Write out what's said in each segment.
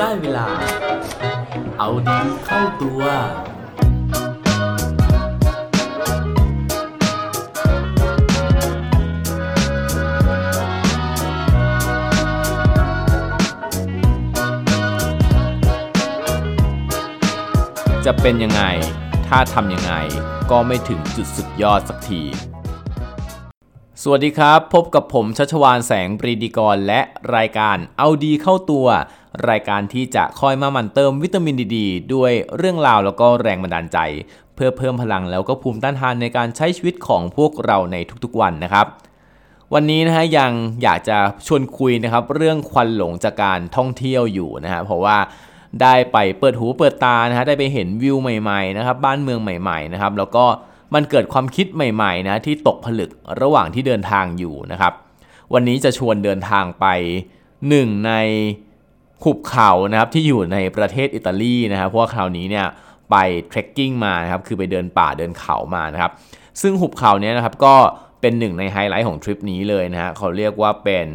ได้เวลา เอาดีเข้าตัว จะเป็นยังไง ถ้าทำยังไง ก็ไม่ถึงจุดสุดยอดสักทีสวัสดีครับ พบกับผมชัชวานแสงปรีดีกรและรายการเอาดีเข้าตัว รายการที่จะคอยมามันเติมวิตามินดีดด้วยเรื่องราวแล้วก็แรงบันดาลใจ เพื่อเพิ่มพลังแล้วก็ภูมิต้านทานในการใช้ชีวิตของพวกเราในทุกๆวันนะครับวันนี้นะฮะยังอยากจะชวนคุยนะครับเรื่องควันหลงจากการท่องเที่ยวอยู่นะฮะเพราะว่าได้ไปเปิดหูเปิดตานะฮะได้ไปเห็นวิวใหม่ๆนะครับบ้านเมืองใหม่ๆนะครับแล้วก็มันเกิดความคิดใหม่ๆนะที่ตกผลึกระหว่างที่เดินทางอยู่นะครับวันนี้จะชวนเดินทางไปหนึ่งใน หุบเขานะครับที่อยู่ในประเทศอิตาลีนะครับเพราะว่าคราวนี้เนี่ยไปเทรคกิ้งมานะครับคือไปเดินป่าเดินเขามานะครับซึ่งหุบเขาเนี้ยนะครับก็เป็นหนึ่งในไฮไลท์ของทริปนี้เลยนะฮะเขาเรียกว่าเป็น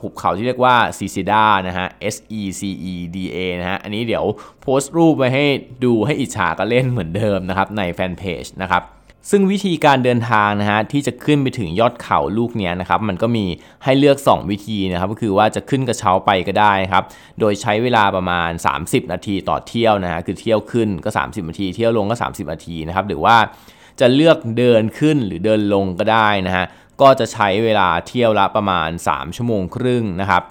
หุบเขาที่เรียกว่าซีซิดานะฮะ S E C E D A นะฮะอันนี้เดี๋ยวโพสต์รูปไว้ให้ดูให้อิจฉาก็เล่นเหมือนเดิมนะครับในแฟนเพจนะครับ ซึ่งวิธีการเดินทางนะฮะที่จะขึ้นไปถึงยอดเขาลูกนี้นะครับมันก็มีให้เลือก 2 วิธีนะครับก็คือว่าจะขึ้นกระเช้าไปก็ได้ครับโดยใช้เวลาประมาณ 30 นาทีต่อเที่ยวนะฮะคือเที่ยวขึ้นก็ 30 นาที เที่ยวลงก็ 30 นาทีนะครับหรือว่าจะเลือกเดินขึ้นหรือเดินลงก็ได้นะฮะก็จะใช้เวลาเที่ยวละประมาณ 3 ชั่วโมงครึ่งนะครับ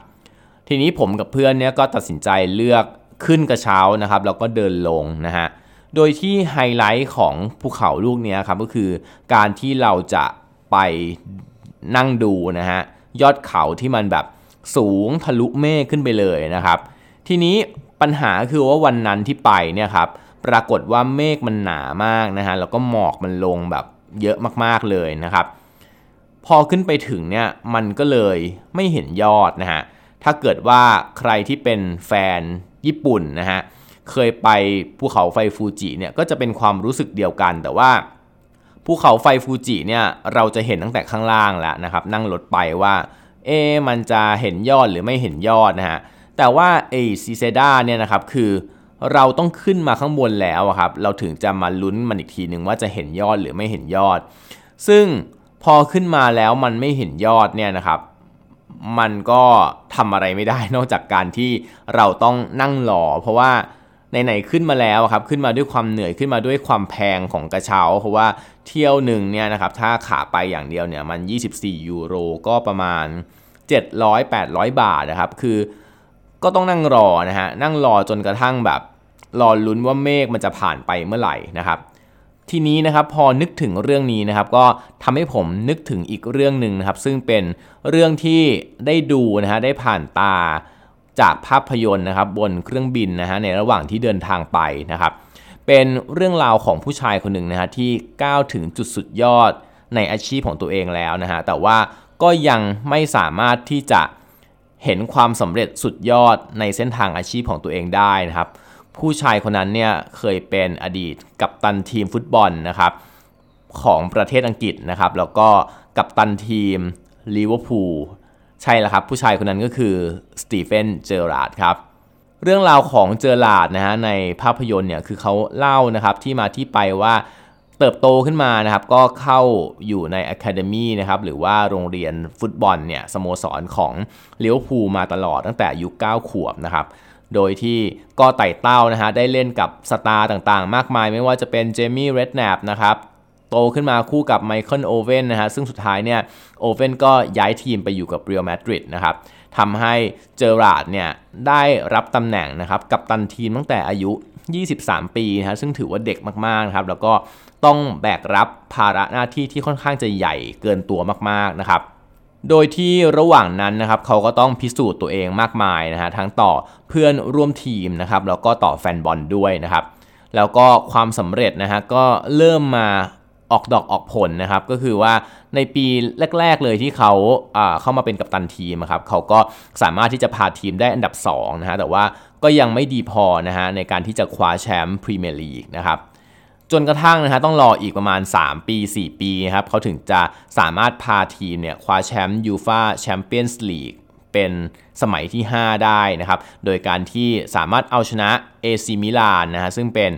ทีนี้ผมกับเพื่อนเนี่ยก็ตัดสินใจเลือกขึ้นกระเช้านะครับแล้วก็เดินลงนะฮะ โดยที่ไฮไลท์ของภูเขาลูกนี้ครับก็คือการที่เราจะไปนั่งดูนะฮะยอดเขาที่มันแบบสูงทะลุเมฆขึ้นไปเลยนะครับ ทีนี้ปัญหาคือว่าวันนั้นที่ไปเนี่ยครับปรากฏว่าเมฆมันหนามากนะฮะแล้วก็หมอกมันลงแบบเยอะมากๆเลยนะครับ พอขึ้นไปถึงเนี่ยมันก็เลยไม่เห็นยอดนะฮะถ้าเกิดว่าใครที่เป็นแฟนญี่ปุ่นนะฮะ เคยไปภูเขาไฟฟูจิเนี่ยก็จะเป็นความรู้สึกเดียวกัน แต่ว่าภูเขาไฟฟูจิเนี่ยเราจะเห็นตั้งแต่ข้างล่างแล้วนะครับ นั่งรถไปว่าเอมันจะเห็นยอดหรือไม่เห็นยอดนะฮะแต่ว่าไอซีเซดาเนี่ยนะครับคือเราต้องขึ้นมาข้างบนแล้วครับเราถึงจะมาลุ้นมันอีกทีหนึ่งว่าจะเห็นยอดหรือไม่เห็นยอด ซึ่งพอขึ้นมาแล้วมันไม่เห็นยอดเนี่ยนะครับ มันก็ทำอะไรไม่ได้นอกจากการที่เราต้องนั่งรอเพราะว่า ไหนๆขึ้นมาแล้วครับขึ้นมาด้วยความเหนื่อยขึ้นมาด้วยความแพงของกระเช้า เพราะว่าเที่ยวหนึ่งเนี่ยนะครับถ้าขาไปอย่างเดียวเนี่ยมัน 24 ยูโรก็ประมาณ 700-800 บาทนะครับคือก็ต้องนั่งรอนะฮะนั่งรอจนกระทั่งแบบรอลุ้นว่าเมฆมันจะผ่านไปเมื่อไหร่นะครับทีนี้นะครับพอนึกถึงเรื่องนี้นะครับก็ทำให้ผมนึกถึงอีกเรื่องหนึ่งนะครับซึ่งเป็นเรื่องที่ได้ดูนะฮะได้ผ่านตา จากภาพยนตร์นะครับบนเครื่องบินนะฮะในระหว่างที่เดินทางไปนะครับ เป็นเรื่องราวของผู้ชายคนหนึ่งนะฮะที่ก้าวถึงจุดสุดยอดในอาชีพของตัวเองแล้วนะฮะแต่ว่าก็ยังไม่สามารถที่จะเห็นความสำเร็จสุดยอดในเส้นทางอาชีพของตัวเองได้นะครับ ผู้ชายคนนั้นเนี่ยเคยเป็นอดีตกัปตันทีมฟุตบอลนะครับของประเทศอังกฤษนะครับ แล้วก็กัปตันทีมลิเวอร์พูล ใช่แล้วครับ ผู้ชายคนนั้นก็คือสตีเฟนเจอราดครับเรื่องราวของเจอราดนะฮะในภาพยนตร์เนี่ยคือเขาเล่านะครับที่มาที่ไปว่าเติบโตขึ้นมานะครับก็เข้าอยู่ใน academy นะครับหรือว่าโรงเรียนฟุตบอลเนี่ยสโมสรของลิเวอร์พูลมาตลอดตั้งแต่อายุ9ขวบนะครับโดยที่ก็ไต่เต้านะฮะได้เล่นกับ star ต่างๆ มากมายไม่ว่าจะเป็นเจมี่เรดแนปนะครับ โตขึ้นมาคู่กับไมเคิลโอเว่นนะฮะซึ่งสุดท้ายเนี่ยโอเว่นก็ย้ายทีมไปอยู่กับเรอัลมาดริดนะครับทำให้เจอราร์ดเนี่ยได้รับตำแหน่งนะครับกัปตันทีมตั้งแต่อายุ 23 ปีนะฮะซึ่งถือว่าเด็กมากๆนะครับแล้วก็ต้องแบกรับภาระหน้าที่ที่ค่อนข้างจะใหญ่เกินตัวมากๆนะครับโดยที่ระหว่างนั้นนะครับเขาก็ต้องพิสูจน์ตัวเองมากมายนะฮะทั้งต่อเพื่อนร่วมทีมนะครับแล้วก็ต่อแฟนบอลด้วยนะครับแล้วก็ความสำเร็จนะฮะก็เริ่มมา ออกดอกออกผลนะครับ ก็คือว่าในปีแรก ๆ เลยที่เขาเข้ามาเป็นกัปตันทีมครับเขาก็สามารถที่จะพาทีมได้อันดับ2นะฮะแต่ว่าก็ยังไม่ดีพอนะฮะในการที่จะคว้าแชมป์พรีเมียร์ลีกนะครับจนกระทั่งนะฮะต้องรออีกประมาณ 3 ปี 4 ปีครับเขาถึงจะสามารถพาทีมเนี่ยคว้าแชมป์ยูฟาแชมเปี้ยนส์ลีกเป็นสมัยที่ 5 ได้นะครับ โดยการที่สามารถเอาชนะ AC มิลานนะฮะซึ่งเป็น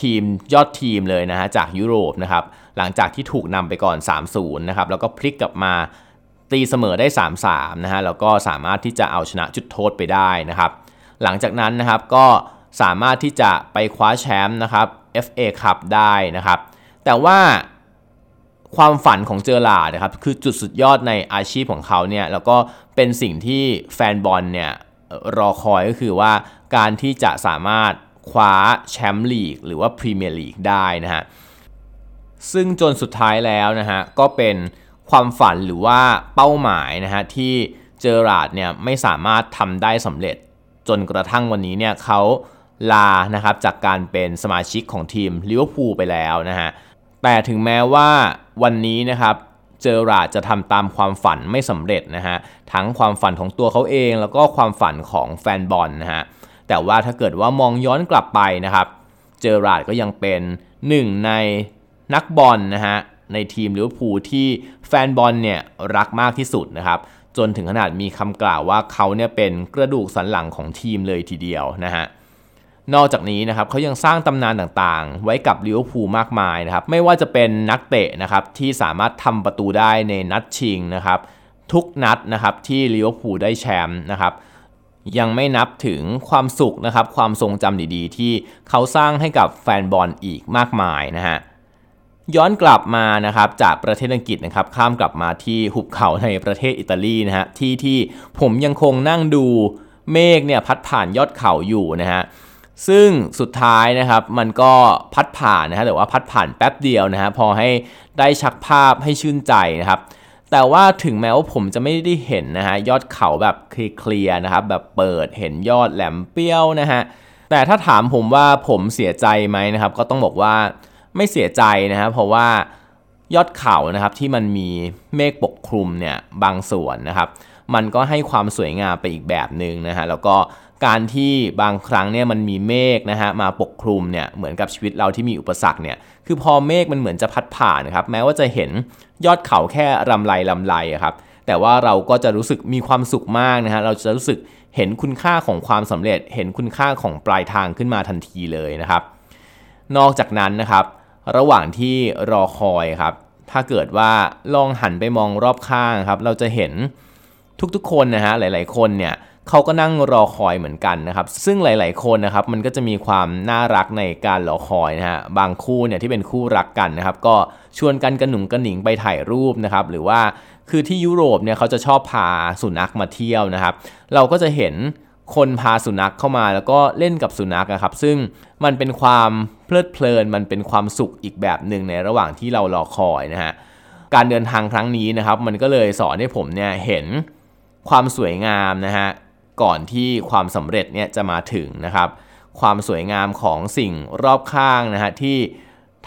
ทีมยอดทีมเลยนะฮะจากยุโรปนะครับหลังจากที่ถูกนำไปก่อน 3-0 นะครับแล้วก็พลิกกลับมาตีเสมอได้ 3-3 นะฮะแล้วก็สามารถที่จะเอาชนะจุดโทษไปได้นะครับ หลังจากนั้นนะครับก็สามารถที่จะไปคว้าแชมป์นะครับ FA Cup ได้นะครับ แต่ว่าความฝันของเจอร์ลาดนะครับคือจุดสุดยอดในอาชีพของเขาเนี่ยแล้วก็เป็นสิ่งที่แฟนบอลเนี่ยรอคอยก็คือว่าการที่จะสามารถ คว้าแชมป์ลีกหรือว่าพรีเมียร์ลีกได้นะฮะซึ่งจนสุดท้ายแล้วนะฮะก็เป็นความฝันหรือว่าเป้าหมายนะฮะที่เจอราดเนี่ยไม่สามารถทำได้สำเร็จ จนกระทั่งวันนี้เนี่ยเขาลานะครับจากการเป็นสมาชิกของทีมลิเวอร์พูลไปแล้วนะฮะแต่ถึงแม้ว่าวันนี้นะครับเจอราดจะทำตามความฝันไม่สำเร็จนะฮะทั้งความฝันของตัวเขาเองแล้วก็ความฝันของแฟนบอลนะฮะ แต่ว่าถ้าเกิดว่ามองย้อนกลับไปนะครับ เจอราดก็ยังเป็นหนึ่งในนักบอลนะฮะในทีมลิเวอร์พูลที่แฟนบอลเนี่ยรักมากที่สุดนะครับ จนถึงขนาดมีคำกล่าวว่าเขาเนี่ยเป็นกระดูกสันหลังของทีมเลยทีเดียวนะฮะนอกจากนี้นะครับเขายังสร้างตำนานต่างๆ ไว้กับลิเวอร์พูลมากมายนะครับ ไม่ว่าจะเป็นนักเตะนะครับที่สามารถทำประตูได้ในนัดชิงนะครับ ทุกนัดนะครับที่ลิเวอร์พูลได้แชมป์นะครับ ยังไม่นับถึงความสุขนะครับ ความทรงจำดีๆ ที่เขาสร้างให้กับแฟนบอลอีกมากมายนะฮะย้อนกลับมานะครับจากประเทศอังกฤษนะครับข้ามกลับมาที่หุบเขาในประเทศอิตาลีนะฮะที่ที่ผมยังคงนั่งดูเมฆเนี่ยพัดผ่านยอดเขาอยู่นะฮะซึ่งสุดท้ายนะครับมันก็พัดผ่านนะฮะแต่ว่าพัดผ่านแป๊บเดียวนะฮะพอให้ได้ชักภาพให้ชื่นใจนะครับ แต่ว่าถึงแม้ว่าผมจะไม่ได้เห็นนะฮะยอดเขาแบบเคลียร์นะครับแบบเปิดเห็นยอดแหลมเปี้ยวนะฮะแต่ถ้าถามผมว่าผมเสียใจไหมนะครับ ก็ต้องบอกว่าไม่เสียใจนะครับเพราะว่ายอดเขานะครับที่มันมีเมฆปกคลุมเนี่ยบางส่วนนะครับ มันก็ให้ความสวยงามไปอีกแบบหนึ่งนะฮะแล้วก็ การที่บางครั้งเนี่ยมันมีเมฆนะฮะมาปกคลุมเนี่ยเหมือนกับชีวิตเราที่มีอุปสรรคเนี่ยคือพอเมฆมันเหมือนจะพัดผ่านนะครับแม้ว่าจะเห็นยอดเขาแค่ลำไรลำไรครับแต่ว่าเราก็จะรู้สึกมีความสุขมากนะฮะเราจะรู้สึกเห็นคุณค่าของความสำเร็จ เห็นคุณค่าของปลายทางขึ้นมาทันทีเลยนะครับ นอกจากนั้นนะครับระหว่างที่รอคอยครับถ้าเกิดว่าลองหันไปมองรอบข้างครับเราจะเห็นทุกๆคนนะฮะหลาย ๆ คนเนี่ย เขาก็นั่งรอคอยเหมือนกันนะครับ ซึ่งหลาย ๆ คนนะครับมันก็จะมีความน่ารักในการรอคอยนะฮะ บางคู่เนี่ยที่เป็นคู่รักกันนะครับ ก็ชวนกันกระหนุ่งกระหนิงไปถ่ายรูปนะครับ หรือว่าคือที่ยุโรปเนี่ยเขาจะชอบพาสุนัขมาเที่ยวนะครับ เราก็จะเห็นคนพาสุนัขเข้ามาแล้วก็เล่นกับสุนัขนะครับ ซึ่งมันเป็นความเพลิดเพลิน มันเป็นความสุขอีกแบบหนึ่งในระหว่างที่เรารอคอยนะฮะการเดินทางครั้งนี้นะครับ มันก็เลยสอนให้ผมเนี่ยเห็นความสวยงามนะฮะ ก่อนที่ความสำเร็จเนี่ยจะมาถึงนะครับ ความสวยงามของสิ่งรอบข้างนะฮะที่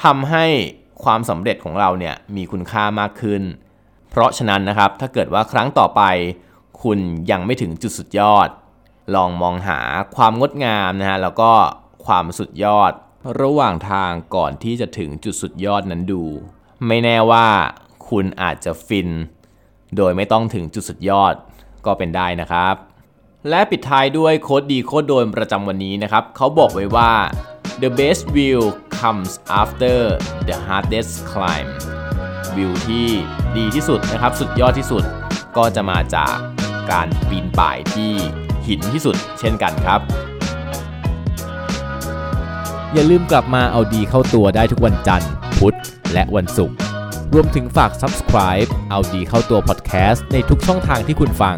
ทำให้ความสำเร็จของเราเนี่ยมีคุณค่ามากขึ้น เพราะฉะนั้นนะครับถ้าเกิดว่าครั้งต่อไป คุณยังไม่ถึงจุดสุดยอด ลองมองหาความงดงามนะฮะแล้วก็ความสุดยอด ระหว่างทางก่อนที่จะถึงจุดสุดยอดนั้นดู ไม่แน่ว่าคุณอาจจะฟิน โดยไม่ต้องถึงจุดสุดยอดก็เป็นได้นะครับ และปิดท้ายด้วยโค้ดดีโค้ดโดนประจำวันนี้นะครับ เขาบอกไว้ว่า the best view comes after the hardest climb วิวที่ดีที่สุดนะครับ สุดยอดที่สุดก็จะมาจากการปีนป่ายที่หินที่สุด เช่นกันครับ อย่าลืมกลับมาเอาดีเข้าตัวได้ทุกวันจันทร์ พุธ และวันศุกร์รวมถึงฝาก subscribe เอาดีเข้าตัว podcast ในทุกช่องทางที่คุณฟัง